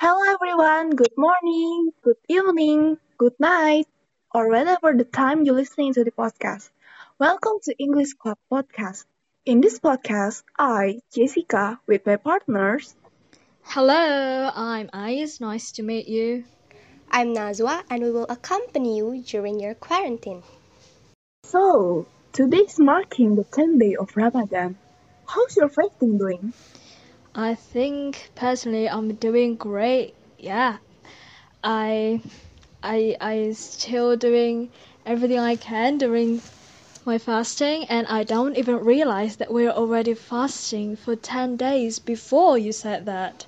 Hello everyone, good morning, good evening, good night, or whatever the time you're listening to the podcast. Welcome to English Club Podcast. In this podcast, I, Jessica, with my partners, Hello, I'm Ais. Nice to meet you. I'm Nazwa and we will accompany you during your quarantine. So, today's marking the 10th day of Ramadan. How's your fasting doing? I think personally I'm doing great. Yeah. I I I still doing everything I can during my fasting and I don't even realize that we're already fasting for 10 days before you said that.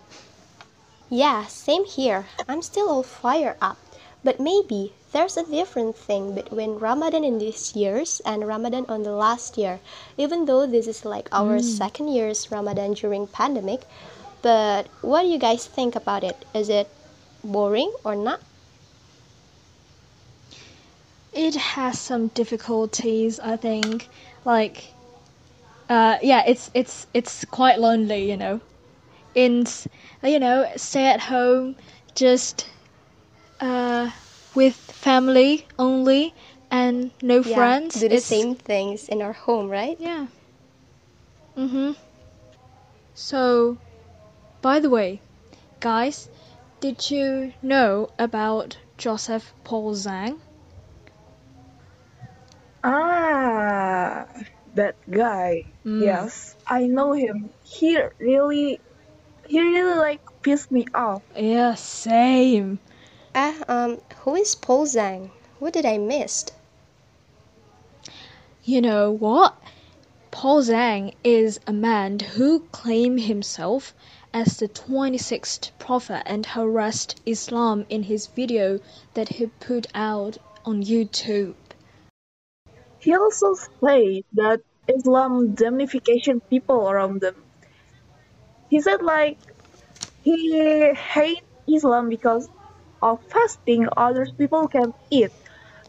Yeah, same here. I'm still all fired up. But maybe there's a different thing between Ramadan in these years and Ramadan on the last year. Even though this is like our second year's Ramadan during pandemic, but what do you guys think about it? Is it boring or not? It has some difficulties, I think. Like uh yeah, it's it's it's quite lonely, you know. In you know, stay at home just uh with family only and no Yeah, friends. do the It's- same things in our home, right? Yeah. Mm Mhm. So, by the way, guys, did you know about Joseph Paul Zhang? Ah, that guy. Mm. Yes, I know him. He really, he really like pissed me off. Yeah, same. Ah, um, who is Paul Zhang? What did I miss? You know what? Paul Zhang is a man who claimed himself as the 26th prophet and harassed Islam in his video that he put out on YouTube. He also said that Islam damnification people around them. He said like he hate Islam because of fasting others people can eat,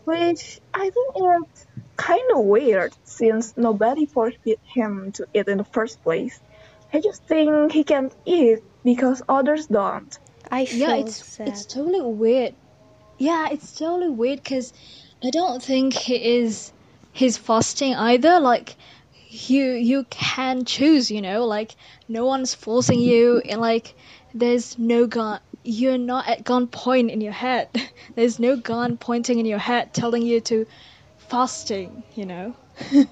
which I think is kind of weird since nobody forbid him to eat in the first place. I just think he can eat because others don't. I feel Yeah, it's sad. it's totally weird. Yeah, it's totally weird because I don't think he is he's fasting either. Like you you can choose, you know, like no one's forcing you, and like there's no gun. You're not at gunpoint in your head. There's no gun pointing in your head telling you to fasting. You know.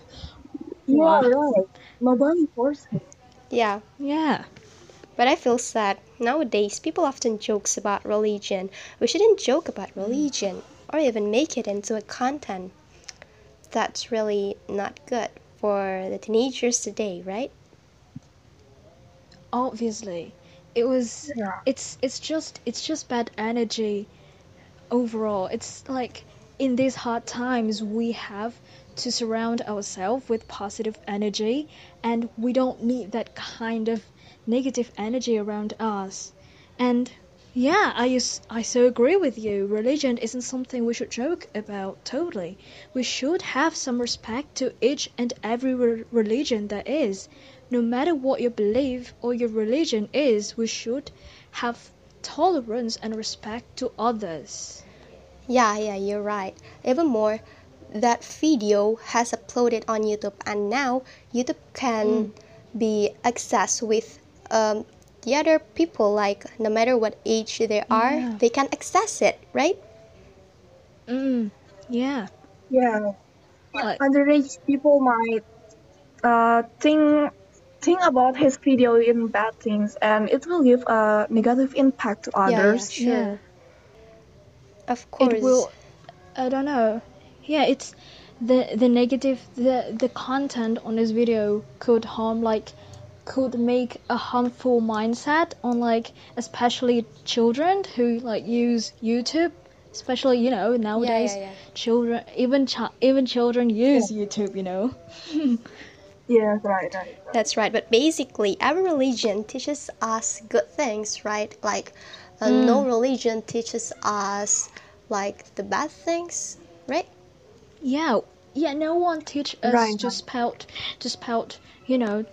Yeah, right. Nobody forced him. Yeah, Yeah. But I feel sad. Nowadays, people often jokes about religion. We shouldn't joke about religion or even make it into a content. That's really not good for the teenagers today, right? obviously it was Yeah. it's it's just it's just bad energy overall it's like in these hard times we have to surround ourselves with positive energy and we don't need that kind of negative energy around us and yeah i i so agree with you religion isn't something we should joke about totally we should have some respect to each and every re- religion that is. no matter what your belief or your religion is, we should have tolerance and respect to others. Yeah, yeah, you're right. Even more, that video has uploaded on YouTube, and now YouTube can be accessed with um, the other people. Like no matter what age they are, Yeah. they can access it, right? Mm, yeah. Yeah. Like, underage people might uh, think think about his video in bad things and it will give a negative impact to Yeah, yeah, others sure. yeah. Of course. It will. I don't know. Yeah, it's the the negative the the content on this video could harm like could make a harmful mindset on like especially children who like use YouTube. Especially you know nowadays yeah. children even chi- even children use YouTube. You know. yeah, right right That's right. But basically, every religion teaches us good things, right? Like, uh, no religion teaches us like the bad things, right? Yeah, yeah. No one teach us Right, to right. spout, to spout, you know,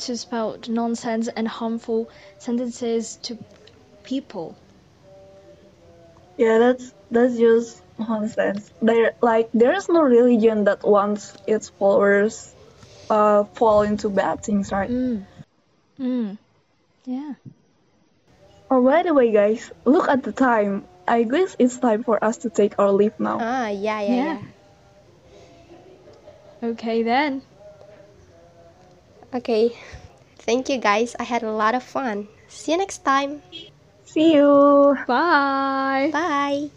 to spout nonsense and harmful sentences to people. Yeah, that's that's just nonsense. There, like, there is no religion that wants its followers uh fall into bad things, right? Mm. Mm. Yeah. Oh, by the way, guys, look at the time. I guess it's time for us to take our leave now. Ah, yeah, yeah, Yeah. Okay then. Yeah. Okay. Thank you guys. I had a lot of fun. See you next time. See you. Bye. Bye.